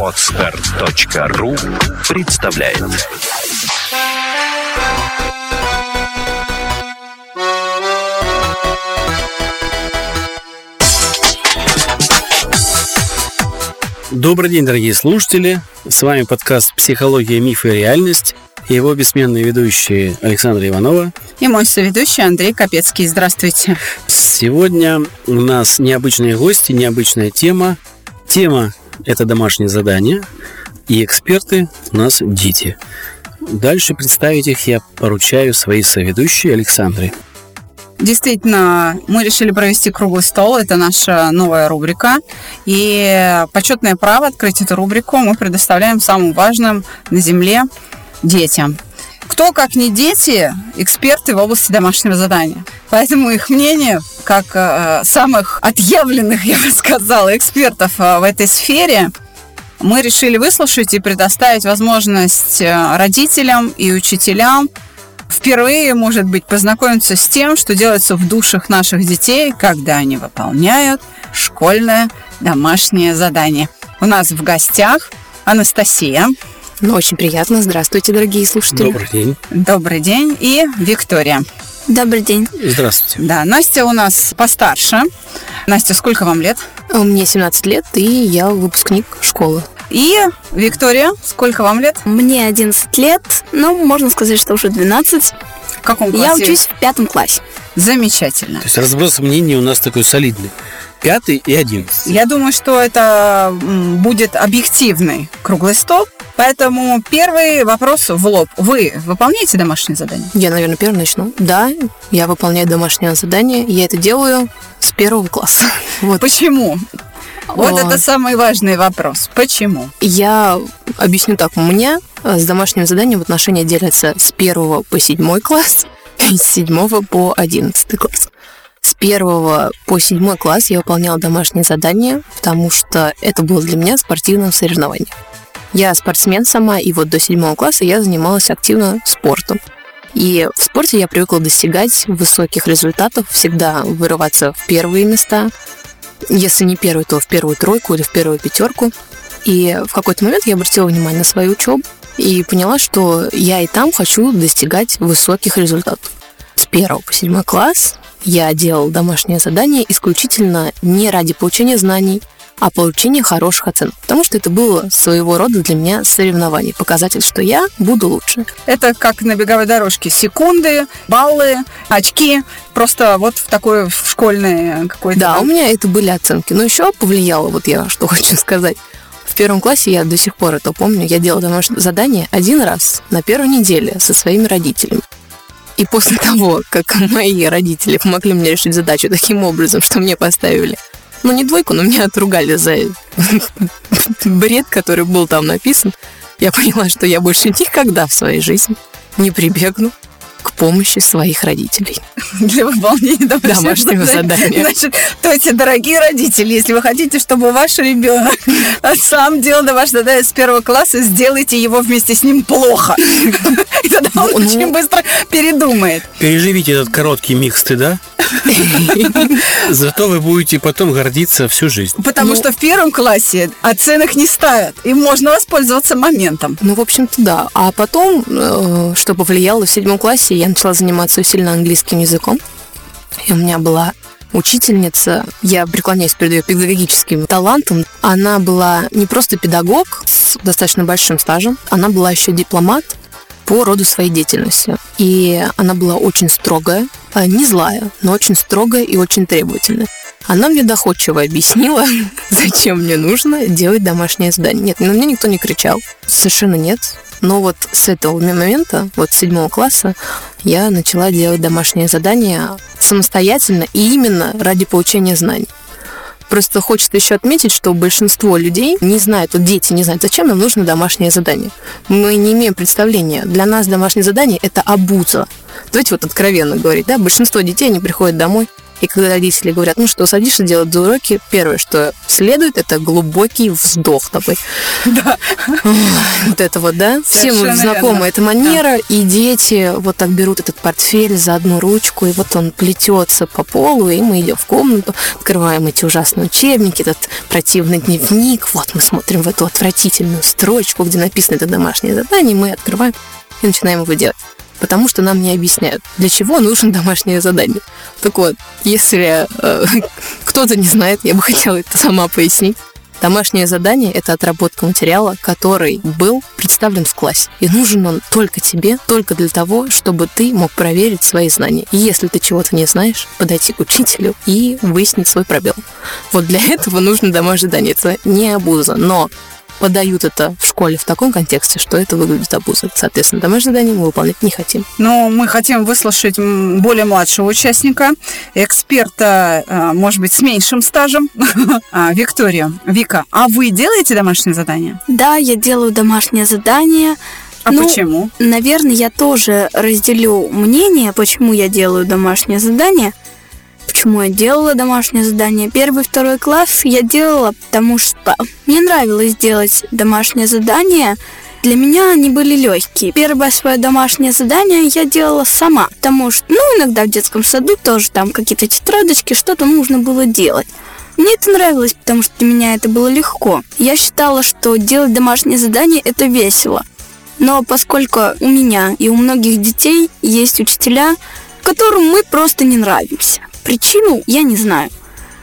Отстар.ру представляет Добрый день, дорогие слушатели. С вами подкаст «Психология, мифы и реальность» и его бессменные ведущие Александра Иванова. И мой соведущий Андрей Капецкий. Здравствуйте. Сегодня у нас необычные гости, необычная тема. Тема – это домашнее задание, и эксперты у нас дети. Дальше представить их я поручаю своей соведущей Александре. Действительно, мы решили провести круглый стол. Это наша новая рубрика. И почетное право открыть эту рубрику мы предоставляем самым важным на Земле детям. Кто, как не дети, эксперты в области домашнего задания. Поэтому их мнение, как э, самых отъявленных, я бы сказала, экспертов э, в этой сфере, мы решили выслушать и предоставить возможность э, родителям и учителям впервые, может быть, познакомиться с тем, что делается в душах наших детей, когда они выполняют школьное домашнее задание. У нас в гостях Анастасия. Ну, очень приятно. Здравствуйте, дорогие слушатели. Добрый день. Добрый день. И Виктория. Добрый день. Здравствуйте. Да, Настя у нас постарше. Настя, сколько вам лет? Мне 17 лет, и я выпускник школы. И Виктория, сколько вам лет? Мне 11 лет, ну, можно сказать, что уже 12. В каком классе? Я учусь в пятом классе. Замечательно. То есть разброс мнений у нас такой солидный. Пятый и одиннадцатый. Я думаю, что это будет объективный круглый стол. Поэтому первый вопрос в лоб. Вы выполняете домашнее задание? Я, наверное, первый начну. Да, я выполняю домашнее задание. Я это делаю с первого класса. Вот. Почему? Вот О. это самый важный вопрос. Почему? Я объясню так. У меня э, с домашним заданием отношения делятся с первого по седьмой класс и с седьмого по одиннадцатый класс. С первого по седьмой класс я выполняла домашнее задание, потому что это было для меня спортивным соревнованием. Я спортсмен сама, и вот до седьмого класса я занималась активно спортом. И в спорте я привыкла достигать высоких результатов, всегда вырываться в первые места. Если не первый, то в первую тройку или в первую пятерку. И в какой-то момент я обратила внимание на свою учебу и поняла, что я и там хочу достигать высоких результатов. С первого по седьмой класс я делал домашнее задание исключительно не ради получения знаний, а получения хороших оценок. Потому что это было своего рода для меня соревнование, показатель, что я буду лучше. Это как на беговой дорожке. Секунды, баллы, очки. Просто вот в такой в школьный какой-то... Да, у меня это были оценки. Но еще повлияло, вот я что хочу сказать. В первом классе, я до сих пор это помню, я делала домашнее задание один раз на первой неделе со своими родителями. И после того, как мои родители помогли мне решить задачу таким образом, что мне поставили, ну не двойку, но меня отругали за бред, который был там написан, я поняла, что я больше никогда в своей жизни не прибегну к помощи своих родителей. для выполнения домашнего, Домашнего задания. Значит, то есть, дорогие родители, если вы хотите, чтобы ваш ребенок сам делал домашнее задание с первого класса, сделайте его вместе с ним плохо. И тогда он Ну, ну. очень быстро передумает. Переживите этот короткий миг стыда, зато вы будете потом гордиться всю жизнь. Потому Ну. что в первом классе оценок не ставят. И можно воспользоваться моментом. Ну, в общем-то, да. А потом, э, что повлияло, в седьмом классе я начала заниматься усиленно английским языком. И у меня была учительница, я преклоняюсь перед ее педагогическим талантом. Она была не просто педагог с достаточно большим стажем, она была еще дипломат по роду своей деятельности. И она была очень строгая, а, не злая, но очень строгая и очень требовательная. Она мне доходчиво объяснила, зачем мне нужно делать домашнее задание. Нет, на меня никто не кричал. Совершенно нет. Но вот с этого момента, вот с седьмого класса, я начала делать домашнее задание самостоятельно и именно ради получения знаний. Просто хочется еще отметить, что большинство людей не знают, вот дети не знают, зачем нам нужно домашнее задание. Мы не имеем представления. Для нас домашнее задание – это обуза. Давайте вот откровенно говорить, да, большинство детей, они приходят домой, И когда родители говорят, ну что, садишься делать уроки, первое, что следует, это глубокий вздох такой. Да. Вот это вот, да? Всем знакома эта манера, и дети вот так берут этот портфель за одну ручку, и вот он плетется по полу, и мы идем в комнату, открываем эти ужасные учебники, этот противный дневник, вот мы смотрим в эту отвратительную строчку, где написано это домашнее задание, мы открываем и начинаем его делать потому что нам не объясняют, для чего нужно домашнее задание. Так вот, если э, кто-то не знает, я бы хотела это сама пояснить. Домашнее задание – это отработка материала, который был представлен в классе. И нужен он только тебе, только для того, чтобы ты мог проверить свои знания. И если ты чего-то не знаешь, подойти к учителю и выяснить свой пробел. Вот для этого нужно домашнее задание. Это не обуза. Но подают это в школе в таком контексте, что это выглядит обузой. Соответственно, домашнее задание мы выполнять не хотим. Но мы хотим выслушать более младшего участника, эксперта, э, может быть, с меньшим стажем, а, Виктория. Вика, а вы делаете домашнее задание? Да, я делаю домашнее задание. А ну, почему? Наверное, я тоже разделю мнение, почему я делаю домашнее задание – почему я делала домашнее задание. Первый, второй класс я делала, потому что мне нравилось делать домашнее задание. Для меня они были легкие. Первое свое домашнее задание я делала сама, потому что, ну, иногда в детском саду тоже там какие-то тетрадочки, что-то нужно было делать. Мне это нравилось, потому что для меня это было легко. Я считала, что делать домашнее задание – это весело. Но поскольку у меня и у многих детей есть учителя, которым мы просто не нравимся. Причину я не знаю.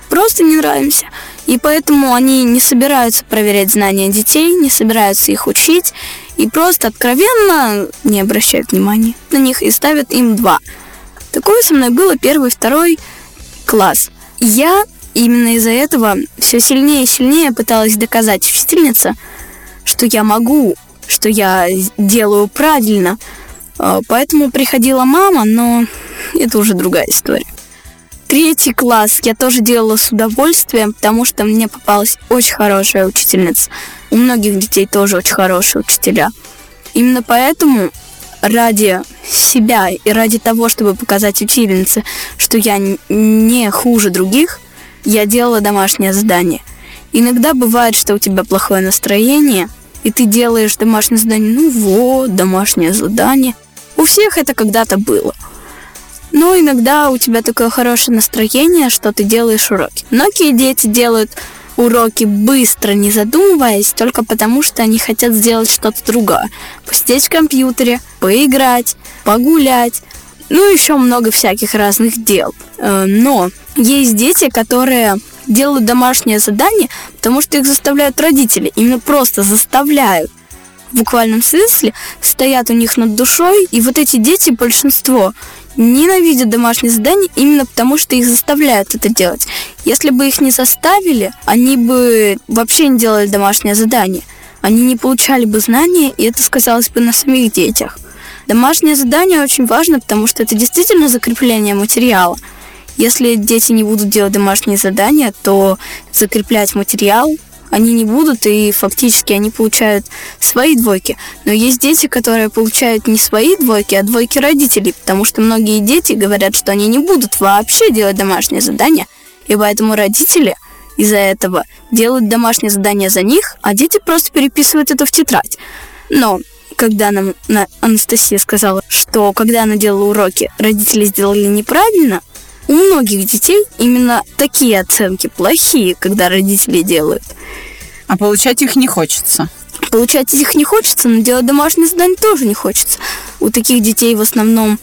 Просто не нравимся. И поэтому они не собираются проверять знания детей, не собираются их учить, и просто откровенно не обращают внимания на них и ставят им два. Такое со мной было первый, второй класс. Я именно из-за этого все сильнее и сильнее пыталась доказать учительнице, что я могу, что я делаю правильно. А, поэтому приходила мама, но это уже другая история. Третий класс я тоже делала с удовольствием, потому что мне попалась очень хорошая учительница. У многих детей тоже очень хорошие учителя. Именно поэтому ради себя и ради того, чтобы показать учительнице, что я не хуже других, я делала домашнее задание. Иногда бывает, что у тебя плохое настроение, и ты делаешь домашнее задание, ну вот, домашнее задание. У всех это когда-то было. Но иногда у тебя такое хорошее настроение, что ты делаешь уроки. Многие дети делают уроки быстро, не задумываясь, только потому что они хотят сделать что-то другое. Посидеть в компьютере, поиграть, погулять, ну еще много всяких разных дел. Э, но есть дети, которые делают домашнее задание, потому что их заставляют родители. Именно просто заставляют в буквальном смысле, стоят у них над душой, и вот эти дети, большинство, ненавидят домашние задания именно потому, что их заставляют это делать. Если бы их не заставили, они бы вообще не делали домашнее задание. Они не получали бы знания, и это сказалось бы на самих детях. Домашнее задание очень важно, потому что это действительно закрепление материала. Если дети не будут делать домашние задания, то закреплять материал они не будут, и фактически они получают свои двойки. Но есть дети, которые получают не свои двойки, а двойки родителей, потому что многие дети говорят, что они не будут вообще делать домашнее задание, и поэтому родители из-за этого делают домашнее задание за них, а дети просто переписывают это в тетрадь. Но когда нам Анастасия сказала, что когда она делала уроки, родители сделали неправильно, у многих детей именно такие оценки плохие, когда родители делают. А получать их не хочется. Получать их не хочется, но делать домашнее задание тоже не хочется. У таких детей в основном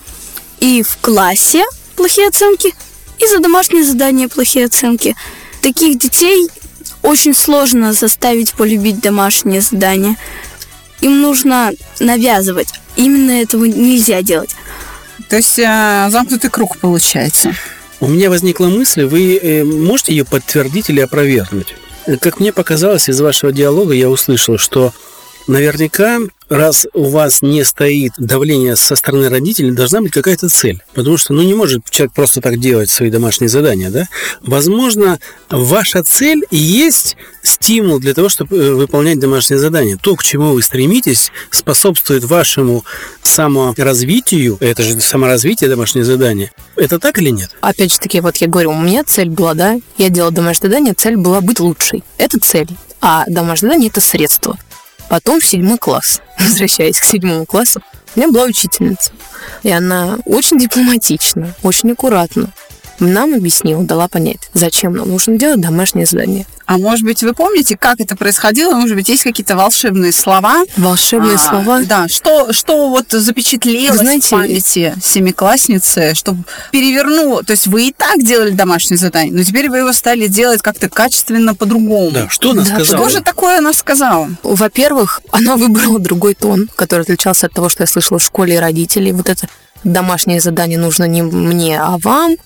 и в классе плохие оценки, и за домашнее задание плохие оценки. Таких детей очень сложно заставить полюбить домашнее задание. Им нужно навязывать. Именно этого нельзя делать. То есть э, замкнутый круг получается. У меня возникла мысль, вы э, можете ее подтвердить или опровергнуть? Как мне показалось, из вашего диалога я услышал, что наверняка раз у вас не стоит давление со стороны родителей, должна быть какая-то цель. Потому что, ну, не может человек просто так делать свои домашние задания, да? Возможно, ваша цель и есть стимул для того, чтобы э, выполнять домашние задания. То, к чему вы стремитесь, способствует вашему саморазвитию. Это же саморазвитие домашнее задание. Это так или нет? Опять же таки, вот я говорю, у меня цель была, да, я делала домашнее задание, цель была быть лучшей. Это цель. А домашнее задание – это средство. Потом в седьмой класс, возвращаясь к седьмому классу, у меня была учительница. И она очень дипломатично, очень аккуратно нам объяснила, дала понять, зачем нам нужно делать домашнее задание. А может быть, вы помните, как это происходило? Может быть, есть какие-то волшебные слова? Волшебные а, слова? Да, что, что вот запечатлелось Знаете, в памяти семиклассницы, чтобы перевернуло. То есть вы и так делали домашнее задание, но теперь вы его стали делать как-то качественно по-другому. Да, что она да, сказала? Что же такое она сказала? Во-первых, она выбрала другой тон, который отличался от того, что я слышала в школе и родителей. Вот это домашнее задание нужно не мне, а вам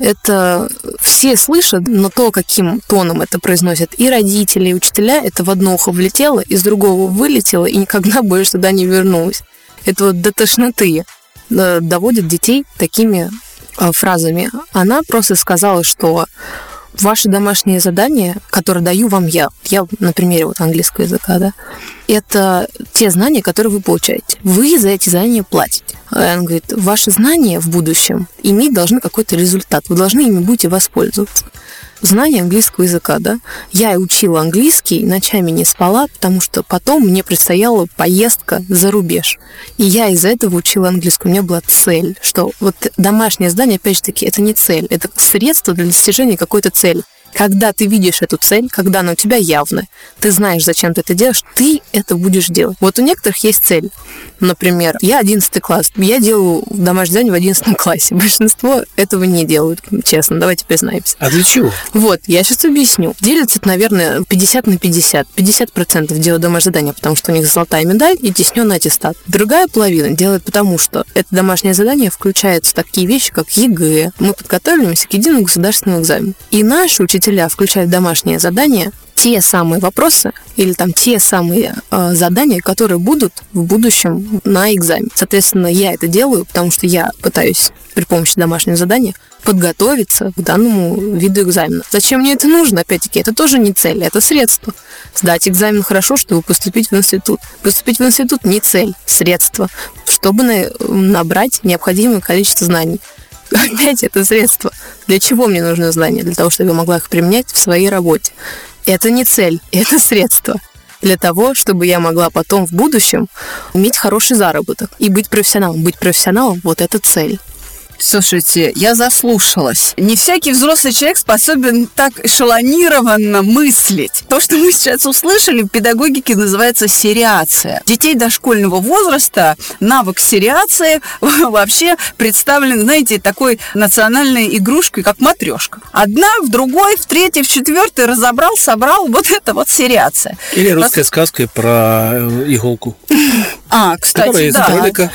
это все слышат, но то, каким тоном это произносят и родители, и учителя, это в одно ухо влетело, из другого вылетело и никогда больше сюда не вернулось. Это вот до тошноты э, доводит детей такими э, фразами. Она просто сказала, что Ваше домашнее задание, которое даю вам я, я на примере вот английского языка, да, это те знания, которые вы получаете. Вы за эти знания платите. Он говорит, ваши знания в будущем иметь должны какой-то результат. Вы должны ими будете воспользоваться знание английского языка, да. Я учила английский, ночами не спала, потому что потом мне предстояла поездка за рубеж. И я из-за этого учила английский. У меня была цель, что вот домашнее задание, опять же таки, это не цель, это средство для достижения какой-то цели. Когда ты видишь эту цель, когда она у тебя явная, ты знаешь, зачем ты это делаешь, ты это будешь делать. Вот у некоторых есть цель. Например, я 11 класс, я делаю домашнее задание в 11 классе. Большинство этого не делают, честно, давайте признаемся. А для чего? Вот, я сейчас объясню. Делится наверное, 50 на 50. 50% делают домашнее задание, потому что у них золотая медаль и тесненный аттестат. Другая половина делает потому, что это домашнее задание включает такие вещи, как ЕГЭ. Мы подготавливаемся к единому государственному экзамену. И наши учителя включают в домашнее задание те самые вопросы или там те самые э, задания, которые будут в будущем на экзамен. Соответственно, я это делаю, потому что я пытаюсь при помощи домашнего задания подготовиться к данному виду экзамена. Зачем мне это нужно? Опять-таки, это тоже не цель, это средство. Сдать экзамен хорошо, чтобы поступить в институт. Поступить в институт не цель, средство, чтобы набрать необходимое количество знаний. Опять это средство. Для чего мне нужны знания? Для того, чтобы я могла их применять в своей работе. Это не цель, это средство для того, чтобы я могла потом в будущем иметь хороший заработок и быть профессионалом. Быть профессионалом – вот это цель. Слушайте, я заслушалась. Не всякий взрослый человек способен так эшелонированно мыслить. То, что мы сейчас услышали, в педагогике называется сериация. Детей дошкольного возраста навык сериации вообще представлен, знаете, такой национальной игрушкой, как матрешка. Одна в другой, в третьей, в четвертой разобрал, собрал. Вот это вот сериация. Или русская сказка про э, иголку. А, кстати, да.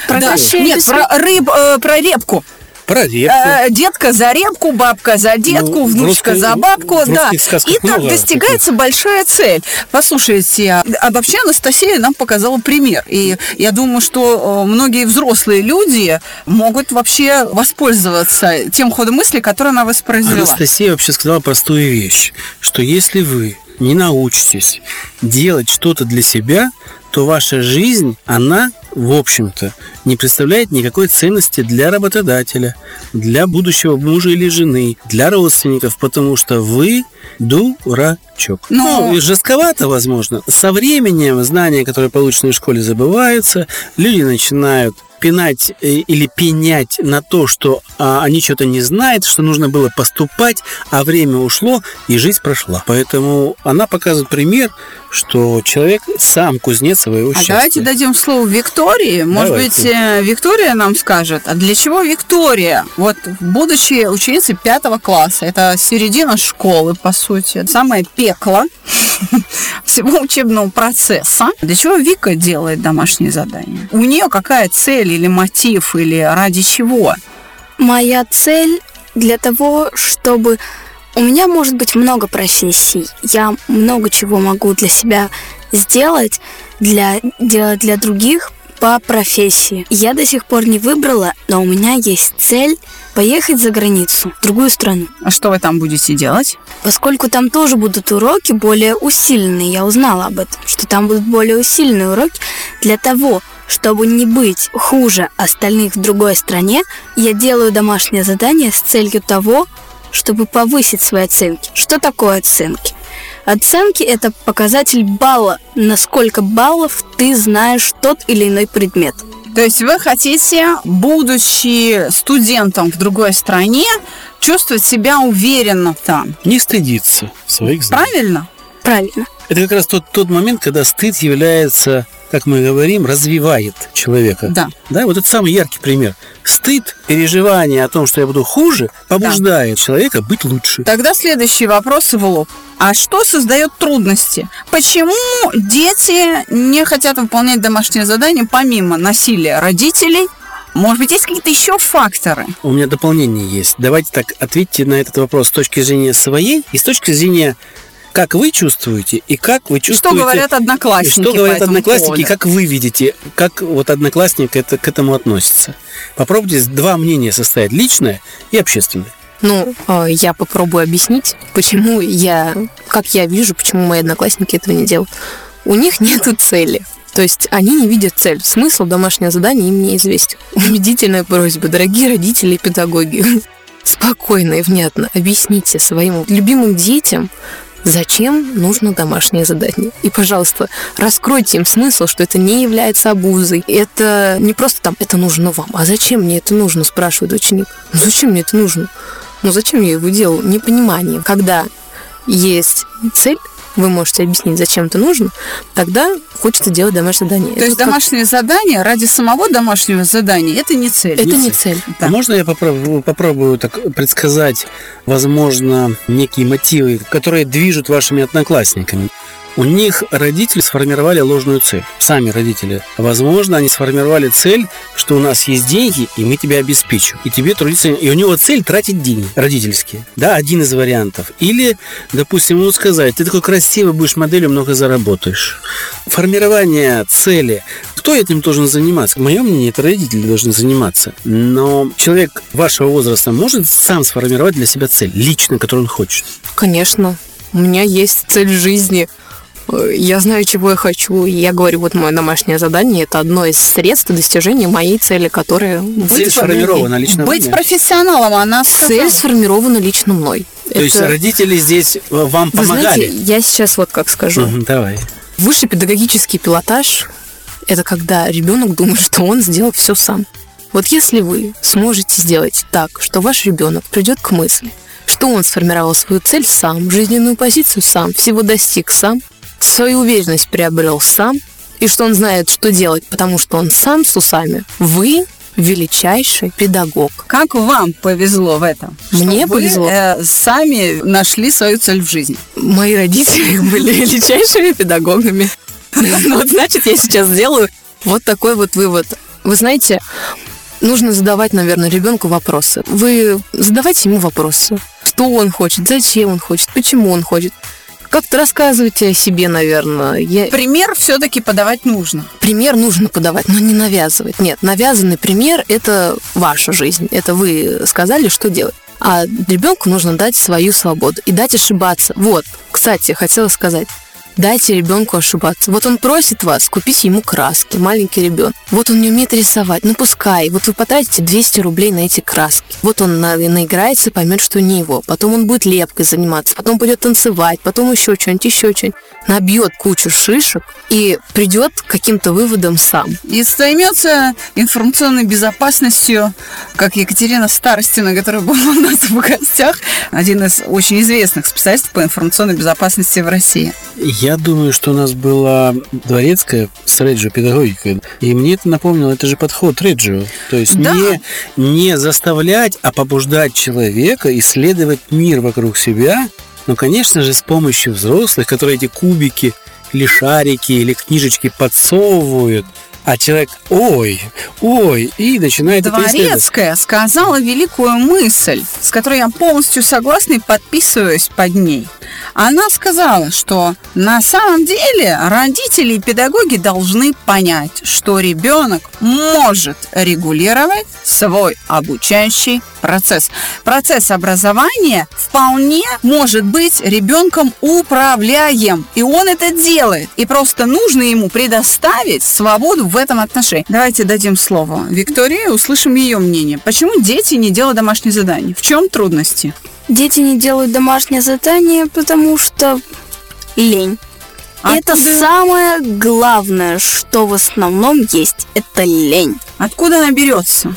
Про да. Нет, про, рыб, э, про репку. Про репку. Э, детка за репку, бабка за детку, ну, внучка русской, за бабку. Да. И так достигается таких. большая цель. Послушайте, а, а вообще Анастасия нам показала пример. И я думаю, что э, многие взрослые люди могут вообще воспользоваться тем ходом мысли, который она воспроизвела. Анастасия вообще сказала простую вещь, что если вы не научитесь делать что-то для себя, то ваша жизнь, она, в общем-то, не представляет никакой ценности для работодателя, для будущего мужа или жены, для родственников, потому что вы дурачок. Но... Ну, жестковато, возможно. Со временем знания, которые получены в школе, забываются, люди начинают пинать э, или пенять на то, что а, они что-то не знают, что нужно было поступать, а время ушло, и жизнь прошла. Поэтому она показывает пример, что человек сам кузнец своего а счастья. давайте дадим слово Виктории. Может давайте. быть, э, Виктория нам скажет, а для чего Виктория? Вот будущая ученица пятого класса, это середина школы, по сути, самое пекло всего учебного процесса. Для чего Вика делает домашние задания? У нее какая цель или мотив, или ради чего? Моя цель для того, чтобы У меня может быть много профессий. Я много чего могу для себя сделать, для, делать для других по профессии. Я до сих пор не выбрала, но у меня есть цель поехать за границу, в другую страну. А что вы там будете делать? Поскольку там тоже будут уроки более усиленные, я узнала об этом, что там будут более усиленные уроки для того, чтобы не быть хуже остальных в другой стране, я делаю домашнее задание с целью того, чтобы повысить свои оценки. Что такое оценки? Оценки – это показатель балла, насколько баллов ты знаешь тот или иной предмет. То есть вы хотите, будучи студентом в другой стране, чувствовать себя уверенно там. Не стыдиться своих знаний. Правильно? Правильно. Это как раз тот, тот момент, когда стыд является, как мы говорим, развивает человека. Да. Да, вот это самый яркий пример. Стыд, переживание о том, что я буду хуже, побуждает человека быть лучше. Тогда следующий вопрос в лоб. А что создает трудности? Почему дети не хотят выполнять домашнее задание помимо насилия родителей? Может быть, есть какие-то еще факторы? У меня дополнение есть. Давайте так ответьте на этот вопрос с точки зрения своей и с точки зрения как вы чувствуете и как вы чувствуете... Что говорят одноклассники Что говорят по одноклассники, поводу? и как вы видите, как вот одноклассник это, к этому относится. Попробуйте два мнения составить, личное и общественное. Ну, э, я попробую объяснить, почему я, как я вижу, почему мои одноклассники этого не делают. У них нету цели. То есть они не видят цель. Смысл домашнего задания им неизвестен. Убедительная просьба, дорогие родители и педагоги. Спокойно и внятно объясните своим любимым детям, зачем нужно домашнее задание. И, пожалуйста, раскройте им смысл, что это не является обузой. Это не просто там, это нужно вам. А зачем мне это нужно, спрашивает ученик. Ну, зачем мне это нужно? Ну, зачем я его делал? Непонимание. Когда есть цель, вы можете объяснить, зачем это нужно, тогда хочется делать домашнее задание. То есть домашнее задание ради самого домашнего задания это не цель. Это не цель. Да. А Можно я попробую, попробую так предсказать, возможно, некие мотивы, которые движут вашими одноклассниками? У них родители сформировали ложную цель. Сами родители. Возможно, они сформировали цель, что у нас есть деньги, и мы тебя обеспечим. И тебе трудиться... И у него цель тратить деньги родительские. Да, один из вариантов. Или, допустим, ему сказать, ты такой красивый будешь моделью, много заработаешь. Формирование цели. Кто этим должен заниматься? Мое мнение, это родители должны заниматься. Но человек вашего возраста может сам сформировать для себя цель, лично, которую он хочет. Конечно. У меня есть цель жизни. Я знаю, чего я хочу. И я говорю, вот мое домашнее задание это одно из средств достижения моей цели, которая Цель сформирована лично Быть вами. профессионалом, она Цель сформирована лично мной. То есть Это- родители здесь э, вам Вы помогали? знаете, я сейчас вот как скажу. Давай. Высший педагогический пилотаж – это когда ребенок думает, что он сделал все сам. Вот если вы сможете сделать так, что ваш ребенок придет к мысли, что он сформировал свою цель сам, жизненную позицию сам, всего достиг сам, свою уверенность приобрел сам, и что он знает, что делать, потому что он сам с усами, вы величайший педагог. Как вам повезло в этом? Мне Что вы, повезло. э, сами нашли свою цель в жизни. Мои родители были величайшими педагогами. Вот значит, я сейчас сделаю вот такой вот вывод. Вы знаете, нужно задавать, наверное, ребенку вопросы. Вы задавайте ему вопросы. Что он хочет, зачем он хочет, почему он хочет. Как-то рассказывайте о себе, наверное. Я... Пример все-таки подавать нужно. Пример нужно подавать, но не навязывать. Нет, навязанный пример – это ваша жизнь. Это вы сказали, что делать. А ребенку нужно дать свою свободу и дать ошибаться. Вот, кстати, хотела сказать. Дайте ребенку ошибаться. Вот он просит вас купить ему краски, маленький ребенок. Вот он не умеет рисовать, ну пускай. Вот вы потратите 200 рублей на эти краски. Вот он на- наиграется, поймет, что не его. Потом он будет лепкой заниматься, потом пойдет танцевать, потом еще что-нибудь, еще что-нибудь. Набьет кучу шишек и придет к каким-то выводам сам. И займется информационной безопасностью, как Екатерина Старостина, которая была у нас в гостях, один из очень известных специалистов по информационной безопасности в России. Я думаю, что у нас была дворецкая с Реджио педагогика. И мне это напомнило, это же подход Реджио. То есть Да. не, не заставлять, а побуждать человека исследовать мир вокруг себя. Но, конечно же, с помощью взрослых, которые эти кубики или шарики, или книжечки подсовывают, а человек ой, ой, и начинает это. Дворецкая сказала великую мысль, с которой я полностью согласна и подписываюсь под ней. Она сказала, что на самом деле родители и педагоги должны понять, что ребенок может регулировать свой обучающий процесс. Процесс образования вполне может быть ребенком управляем, и он это делает. И просто нужно ему предоставить свободу в этом отношении. Давайте дадим слово Виктории, услышим ее мнение. Почему дети не делают домашние задания? В чем трудности? Дети не делают домашнее задание, потому что лень. Это Откуда- самое главное, что в основном есть. Это лень. Откуда она берется?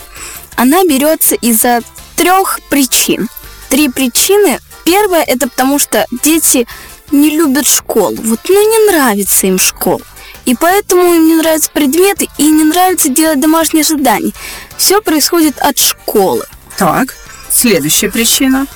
Она берется из-за трех причин. Три причины. Первая это потому, что дети не любят школу. Вот ну не нравится им школа. И поэтому им не нравятся предметы и не нравится делать домашние задания. Все происходит от школы. Так, следующая причина.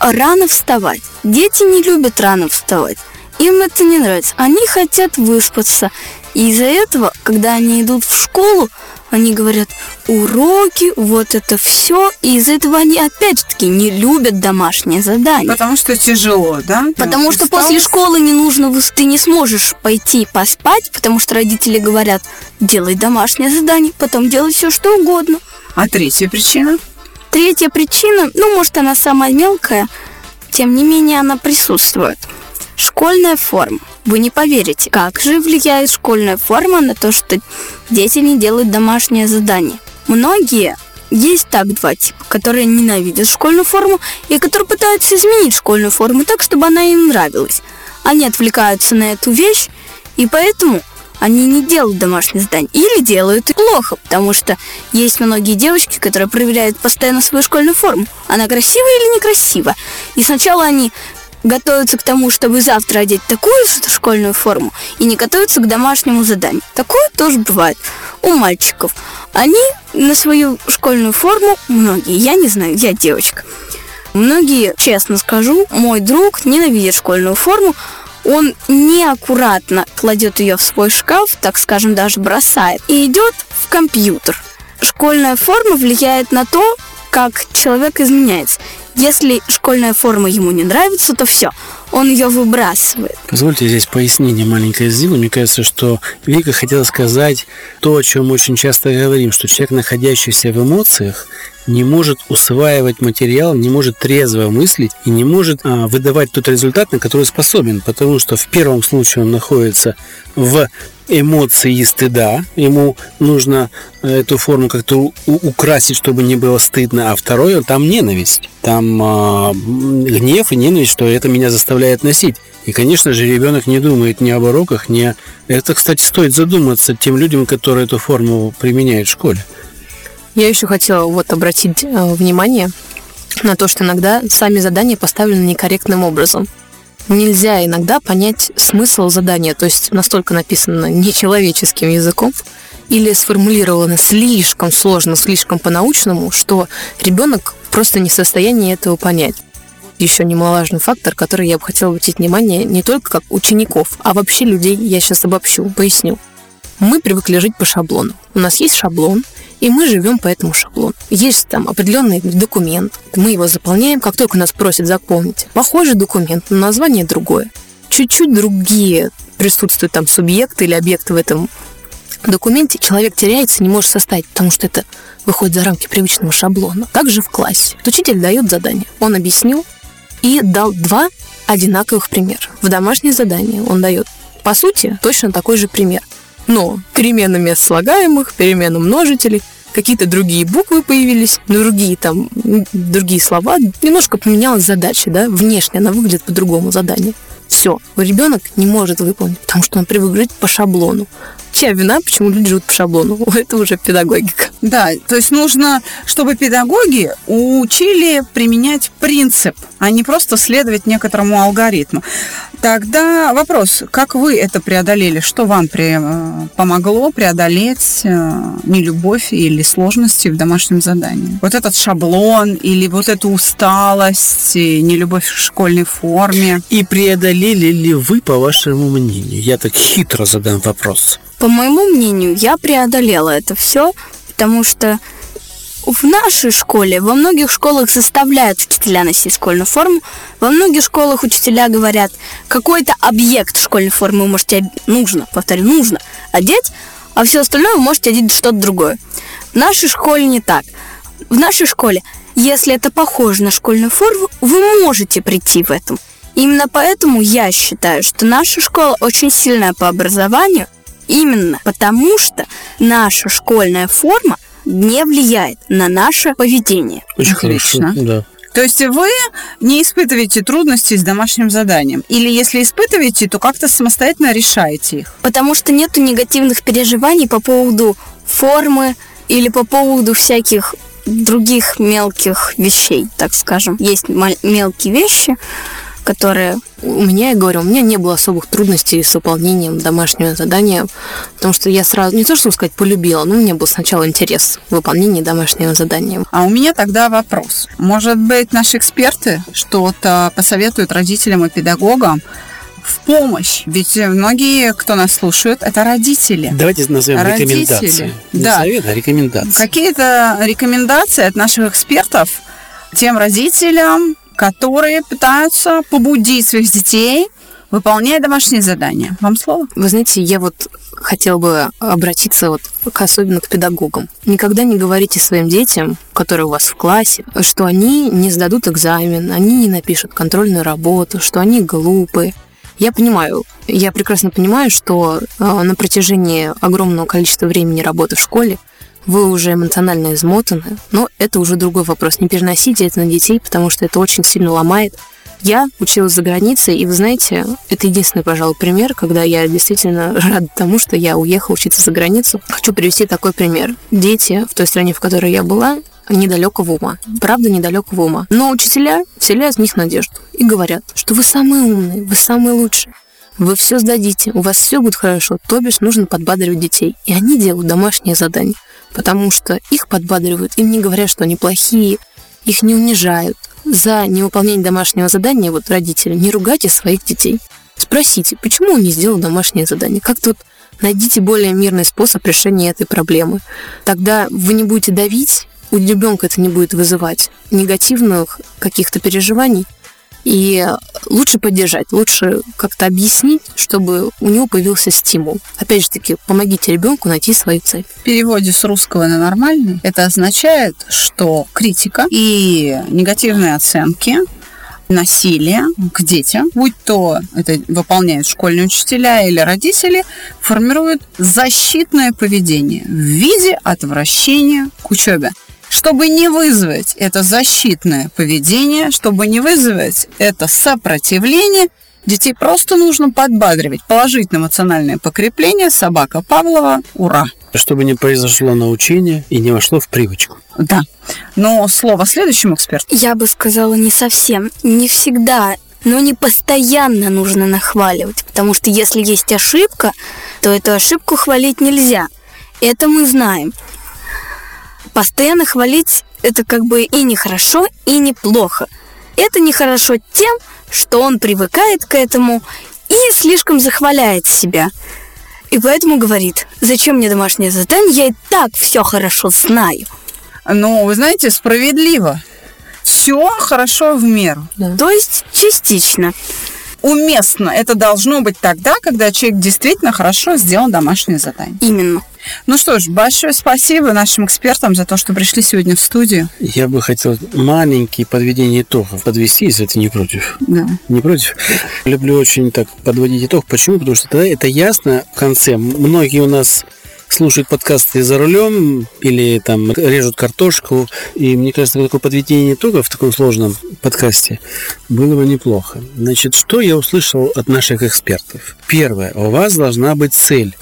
Рано вставать. Дети не любят рано вставать. Им это не нравится. Они хотят выспаться. И из-за этого, когда они идут в школу, они говорят уроки, вот это все. И из-за этого они опять-таки не любят домашнее задание. Потому что тяжело, да? Потому что устал? после школы не нужно, ты не сможешь пойти поспать, потому что родители говорят, делай домашнее задание, потом делай все, что угодно. А третья причина? Третья причина, ну, может, она самая мелкая, тем не менее она присутствует. Школьная форма. Вы не поверите, как же влияет школьная форма на то, что дети не делают домашнее задание. Многие есть так два типа, которые ненавидят школьную форму и которые пытаются изменить школьную форму так, чтобы она им нравилась. Они отвлекаются на эту вещь, и поэтому они не делают домашнее задание. Или делают плохо, потому что есть многие девочки, которые проверяют постоянно свою школьную форму. Она красивая или некрасива. И сначала они готовятся к тому, чтобы завтра одеть такую школьную форму, и не готовятся к домашнему заданию. Такое тоже бывает у мальчиков. Они на свою школьную форму, многие, я не знаю, я девочка, Многие, честно скажу, мой друг ненавидит школьную форму. Он неаккуратно кладет ее в свой шкаф, так скажем, даже бросает, и идет в компьютер. Школьная форма влияет на то, как человек изменяется. Если школьная форма ему не нравится, то все, он ее выбрасывает. Позвольте здесь пояснение маленькое сделаю. Мне кажется, что Вика хотела сказать то, о чем мы очень часто говорим, что человек, находящийся в эмоциях, не может усваивать материал, не может трезво мыслить и не может а, выдавать тот результат, на который способен, потому что в первом случае он находится в эмоции стыда, ему нужно э, эту форму как-то украсить, чтобы не было стыдно, а второе, там ненависть, там м, гнев и ненависть, что это меня заставляет носить. И, конечно же, ребенок не думает ни об уроках, ни. Это, кстати, стоит задуматься тем людям, которые эту форму применяют в школе. Я еще хотела вот обратить э, внимание на то, что иногда сами задания поставлены некорректным образом. Нельзя иногда понять смысл задания, то есть настолько написано нечеловеческим языком или сформулировано слишком сложно, слишком по-научному, что ребенок просто не в состоянии этого понять. Еще немаловажный фактор, который я бы хотела обратить внимание не только как учеников, а вообще людей, я сейчас обобщу, поясню. Мы привыкли жить по шаблону. У нас есть шаблон, и мы живем по этому шаблону. Есть там определенный документ, мы его заполняем, как только нас просят заполнить. Похожий документ, но название другое. Чуть-чуть другие присутствуют там субъекты или объекты в этом документе. Человек теряется, не может составить, потому что это выходит за рамки привычного шаблона. Как же в классе? Учитель дает задание, он объяснил и дал два одинаковых примера. В домашнее задание он дает, по сути, точно такой же пример. Но перемена мест слагаемых, перемена множителей, какие-то другие буквы появились, другие там, другие слова, немножко поменялась задача, да, внешне она выглядит по-другому задание. Все, ребенок не может выполнить, потому что он привык жить по шаблону. Чья вина, почему люди живут по шаблону? Это уже педагогика. Да, то есть нужно, чтобы педагоги учили применять принцип, а не просто следовать некоторому алгоритму. Тогда вопрос, как вы это преодолели? Что вам при, э, помогло преодолеть э, нелюбовь или сложности в домашнем задании? Вот этот шаблон или вот эту усталость, нелюбовь в школьной форме? И преодолели ли вы, по вашему мнению? Я так хитро задам вопрос. По моему мнению, я преодолела это все, потому что в нашей школе, во многих школах заставляют учителя носить школьную форму, во многих школах учителя говорят, какой-то объект школьной формы вы можете, нужно, повторю, нужно одеть, а все остальное вы можете одеть что-то другое. В нашей школе не так. В нашей школе, если это похоже на школьную форму, вы можете прийти в этом. Именно поэтому я считаю, что наша школа очень сильная по образованию, именно потому что наша школьная форма не влияет на наше поведение. Очень Отлично. хорошо. Да. То есть вы не испытываете трудностей с домашним заданием? Или если испытываете, то как-то самостоятельно решаете их? Потому что нету негативных переживаний по поводу формы или по поводу всяких других мелких вещей, так скажем. Есть мал- мелкие вещи, которые У меня, я говорю, у меня не было особых трудностей с выполнением домашнего задания, потому что я сразу, не то что сказать, полюбила, но у меня был сначала интерес в выполнении домашнего задания. А у меня тогда вопрос. Может быть, наши эксперты что-то посоветуют родителям и педагогам в помощь? Ведь многие, кто нас слушает, это родители. Давайте назовем Родители. рекомендации. Не Да. совет, а рекомендации. Какие-то рекомендации от наших экспертов тем родителям, которые пытаются побудить своих детей выполнять домашние задания. Вам слово? Вы знаете, я вот хотела бы обратиться вот к, особенно к педагогам. Никогда не говорите своим детям, которые у вас в классе, что они не сдадут экзамен, они не напишут контрольную работу, что они глупые. Я понимаю, я прекрасно понимаю, что э, на протяжении огромного количества времени работы в школе вы уже эмоционально измотаны, но это уже другой вопрос. Не переносите это на детей, потому что это очень сильно ломает. Я училась за границей, и вы знаете, это единственный, пожалуй, пример, когда я действительно рада тому, что я уехала учиться за границу. Хочу привести такой пример. Дети в той стране, в которой я была, недалекого ума. Правда, недалекого ума. Но учителя вселяют в них надежду и говорят, что вы самые умные, вы самые лучшие. Вы все сдадите, у вас все будет хорошо, то бишь нужно подбадривать детей. И они делают домашние задания, потому что их подбадривают, им не говорят, что они плохие, их не унижают. За невыполнение домашнего задания, вот родители, не ругайте своих детей. Спросите, почему он не сделал домашнее задание? Как тут найдите более мирный способ решения этой проблемы. Тогда вы не будете давить, у ребенка это не будет вызывать негативных каких-то переживаний. И лучше поддержать, лучше как-то объяснить, чтобы у него появился стимул. Опять же таки, помогите ребенку найти свою цель. В переводе с русского на нормальный это означает, что критика и негативные оценки насилие к детям, будь то это выполняют школьные учителя или родители, формируют защитное поведение в виде отвращения к учебе. Чтобы не вызвать это защитное поведение, чтобы не вызвать это сопротивление, детей просто нужно подбадривать, положить на эмоциональное покрепление собака Павлова «Ура!». Чтобы не произошло научение и не вошло в привычку. Да. Но слово следующему эксперту. Я бы сказала не совсем. Не всегда, но не постоянно нужно нахваливать. Потому что если есть ошибка, то эту ошибку хвалить нельзя. Это мы знаем. Постоянно хвалить это как бы и нехорошо, и неплохо. Это нехорошо тем, что он привыкает к этому и слишком захваляет себя. И поэтому говорит, зачем мне домашнее задание, я и так все хорошо знаю. Но, вы знаете, справедливо. Все хорошо в меру. То есть частично. Уместно. Это должно быть тогда, когда человек действительно хорошо сделал домашнее задание. Именно. Ну что ж, большое спасибо нашим экспертам за то, что пришли сегодня в студию. Я бы хотел маленькие подведение итогов подвести, если ты не против. Да. Не против? Люблю очень так подводить итог. Почему? Потому что тогда это ясно в конце. Многие у нас слушают подкасты за рулем или там режут картошку. И мне кажется, такое подведение итогов в таком сложном подкасте было бы неплохо. Значит, что я услышал от наших экспертов? Первое. У вас должна быть цель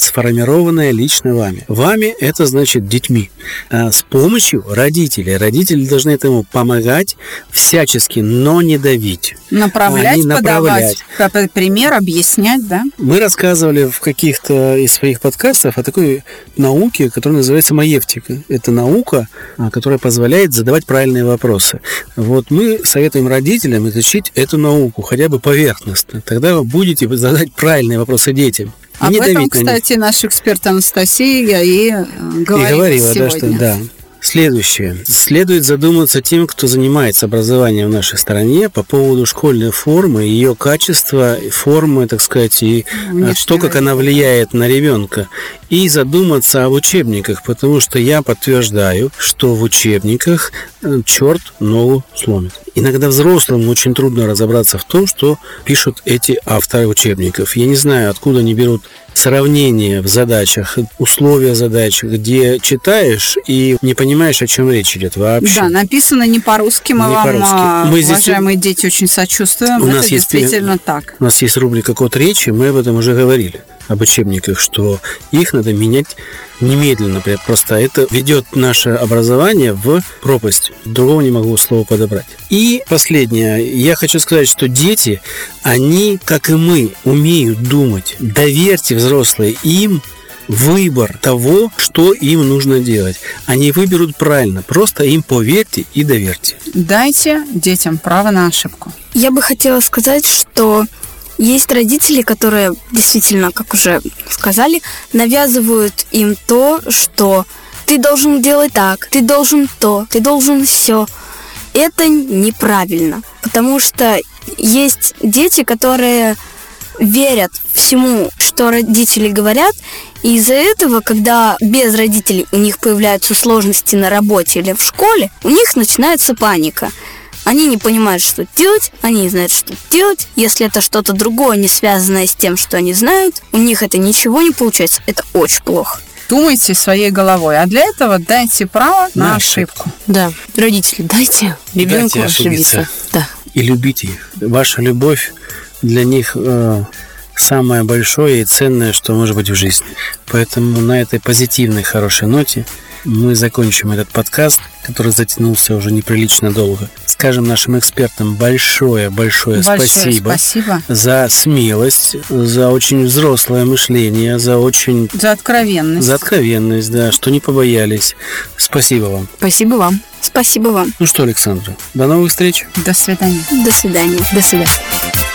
сформированное лично вами. Вами это значит детьми. А с помощью родителей. Родители должны этому помогать всячески, но не давить. Направлять, Они направлять. подавать пример, объяснять, да? Мы рассказывали в каких-то из своих подкастов о такой науке, которая называется маевтика. Это наука, а, которая позволяет задавать правильные вопросы. Вот мы советуем родителям изучить эту науку, хотя бы поверхностно. Тогда вы будете задать правильные вопросы детям. И Об не этом, кстати, наш эксперт Анастасия и э, И говорила говорила, да, сегодня. что да. Следующее. Следует задуматься тем, кто занимается образованием в нашей стране по поводу школьной формы, ее качества, формы, так сказать, и э, Внешнего то, как она влияет на ребенка. И задуматься об учебниках, потому что я подтверждаю, что в учебниках э, черт ногу сломит. Иногда взрослым очень трудно разобраться в том, что пишут эти авторы учебников. Я не знаю, откуда они берут сравнение в задачах, условия задач, где читаешь и не понимаешь, о чем речь идет вообще. Да, написано не по-русски, мы Не вам, по-русски. а, Мы здесь- уважаемые дети, очень сочувствуем. У Это нас есть- действительно так. У нас есть рубрика «Код речи», мы об этом уже говорили, об учебниках, что их надо менять немедленно. Просто это ведет наше образование в пропасть. Другого не могу слова подобрать. И последнее. Я хочу сказать, что дети, они, как и мы, умеют думать. Доверьте, взрослые, им выбор того, что им нужно делать. Они выберут правильно. Просто им поверьте и доверьте. Дайте детям право на ошибку. Я бы хотела сказать, что есть родители, которые действительно, как уже сказали, навязывают им то, что ты должен делать так, ты должен то, ты должен все. Это неправильно, потому что есть дети, которые верят всему, что родители говорят, и из-за этого, когда без родителей у них появляются сложности на работе или в школе, у них начинается паника. Они не понимают, что делать, они не знают, что делать. Если это что-то другое, не связанное с тем, что они знают, у них это ничего не получается. Это очень плохо. Думайте своей головой, а для этого дайте право на, На ошибку. Да, родители, дайте ребенку Дайте ошибиться. ошибиться. Да. и любите их. Ваша любовь для них э, самое большое и ценное, что может быть в жизни. Поэтому на этой позитивной, хорошей ноте мы закончим этот подкаст, который затянулся уже неприлично долго. Скажем нашим экспертам большое-большое Большое спасибо спасибо за смелость, за очень взрослое мышление, за очень за откровенность. за откровенность, да, что не побоялись. Спасибо вам. Спасибо вам. Спасибо вам. Ну что, Александра, до новых встреч. До свидания. До свидания. До свидания.